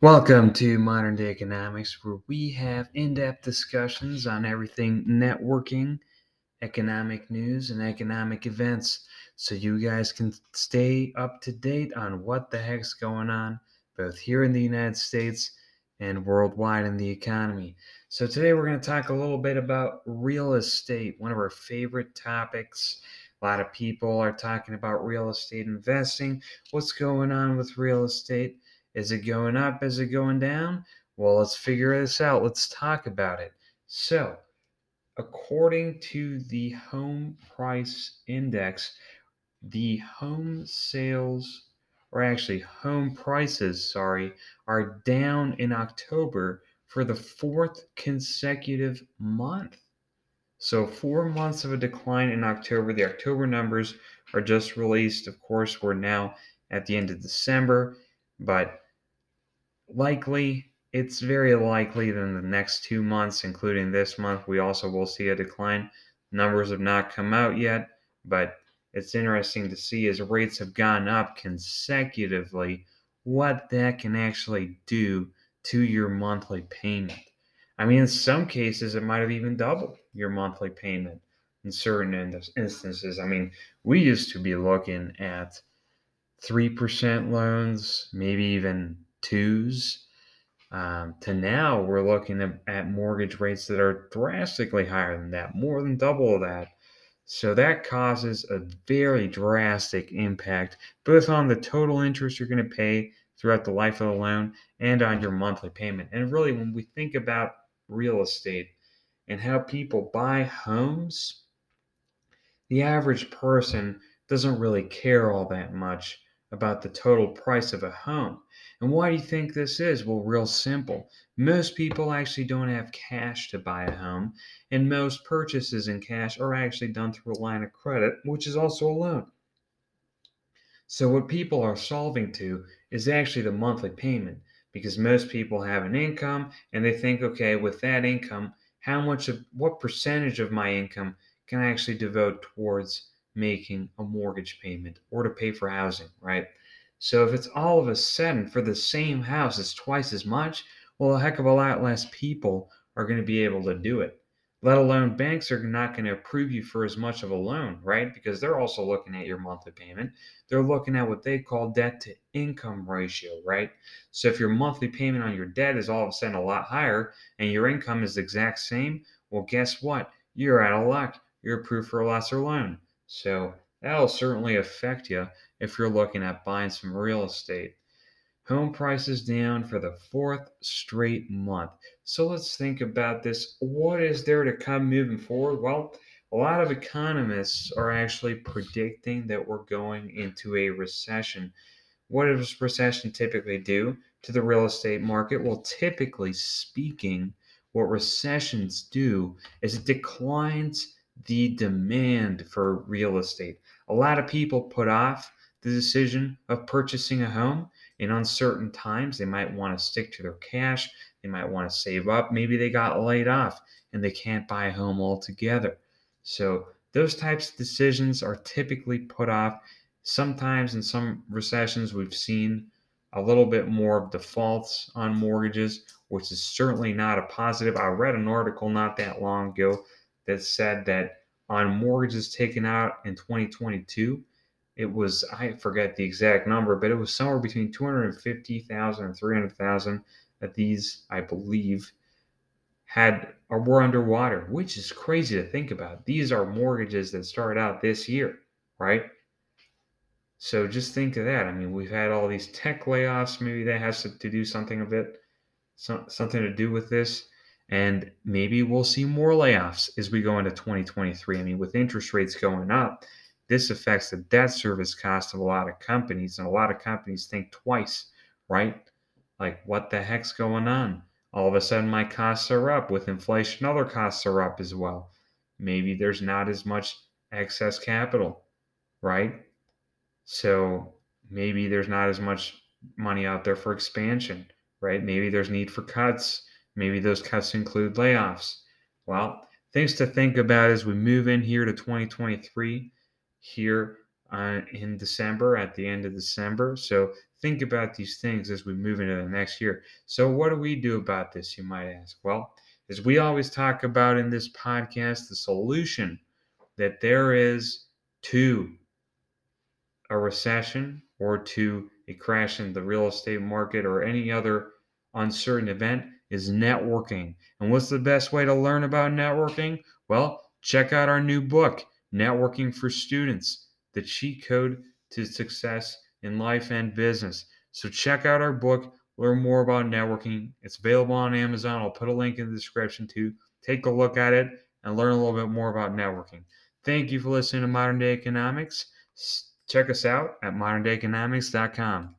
Welcome to Modern Day Economics, where we have in depth discussions on everything networking, economic news, and economic events so you guys can stay up to date on what the heck's going on both here in the United States and worldwide in the economy. So, today we're going to talk a little bit about real estate, one of our favorite topics. A lot of people are talking about real estate investing. What's going on with real estate? Is it going up? Is it going down? Well, let's figure this out. Let's talk about it. So, according to the home price index, the home sales, or actually home prices, sorry, are down in October for the fourth consecutive month. So, four months of a decline in October. The October numbers are just released. Of course, we're now at the end of December but likely it's very likely that in the next two months, including this month, we also will see a decline. Numbers have not come out yet, but it's interesting to see as rates have gone up consecutively what that can actually do to your monthly payment. I mean, in some cases, it might have even doubled your monthly payment in certain instances. I mean, we used to be looking at 3% loans, maybe even twos. Um, to now, we're looking at, at mortgage rates that are drastically higher than that, more than double that. So that causes a very drastic impact both on the total interest you're going to pay throughout the life of the loan and on your monthly payment. And really, when we think about real estate and how people buy homes, the average person doesn't really care all that much about the total price of a home. And why do you think this is? Well, real simple. Most people actually don't have cash to buy a home, and most purchases in cash are actually done through a line of credit, which is also a loan. So, what people are solving to is actually the monthly payment because most people have an income and they think, okay, with that income, how much of what percentage of my income can I actually devote towards making a mortgage payment or to pay for housing, right? So if it's all of a sudden for the same house, it's twice as much, well, a heck of a lot less people are going to be able to do it. Let alone banks are not going to approve you for as much of a loan, right? Because they're also looking at your monthly payment. They're looking at what they call debt to income ratio, right? So if your monthly payment on your debt is all of a sudden a lot higher and your income is the exact same, well, guess what? You're out of luck. You're approved for a lesser loan. So that'll certainly affect you if you're looking at buying some real estate. Home prices down for the fourth straight month. So let's think about this. What is there to come moving forward? Well, a lot of economists are actually predicting that we're going into a recession. What does recession typically do to the real estate market? Well, typically speaking, what recessions do is it declines the demand for real estate. A lot of people put off the decision of purchasing a home in uncertain times. They might want to stick to their cash, they might want to save up. Maybe they got laid off and they can't buy a home altogether. So, those types of decisions are typically put off. Sometimes in some recessions, we've seen a little bit more of defaults on mortgages, which is certainly not a positive. I read an article not that long ago that said that on mortgages taken out in 2022, it was I forget the exact number, but it was somewhere between 250,000 and 300,000 that these, I believe, had or were underwater, which is crazy to think about. These are mortgages that started out this year, right? So just think of that. I mean, we've had all these tech layoffs. Maybe that has to, to do something a bit, something to do with this. And maybe we'll see more layoffs as we go into 2023. I mean, with interest rates going up, this affects the debt service cost of a lot of companies, and a lot of companies think twice, right? Like, what the heck's going on? All of a sudden, my costs are up. With inflation, other costs are up as well. Maybe there's not as much excess capital, right? So maybe there's not as much money out there for expansion, right? Maybe there's need for cuts Maybe those cuts include layoffs. Well, things to think about as we move in here to 2023 here uh, in December, at the end of December. So think about these things as we move into the next year. So, what do we do about this, you might ask? Well, as we always talk about in this podcast, the solution that there is to a recession or to a crash in the real estate market or any other uncertain event is networking. And what's the best way to learn about networking? Well, check out our new book, Networking for Students The Cheat Code to Success in Life and Business. So, check out our book, learn more about networking. It's available on Amazon. I'll put a link in the description too. Take a look at it and learn a little bit more about networking. Thank you for listening to Modern Day Economics. Check us out at moderndayeconomics.com.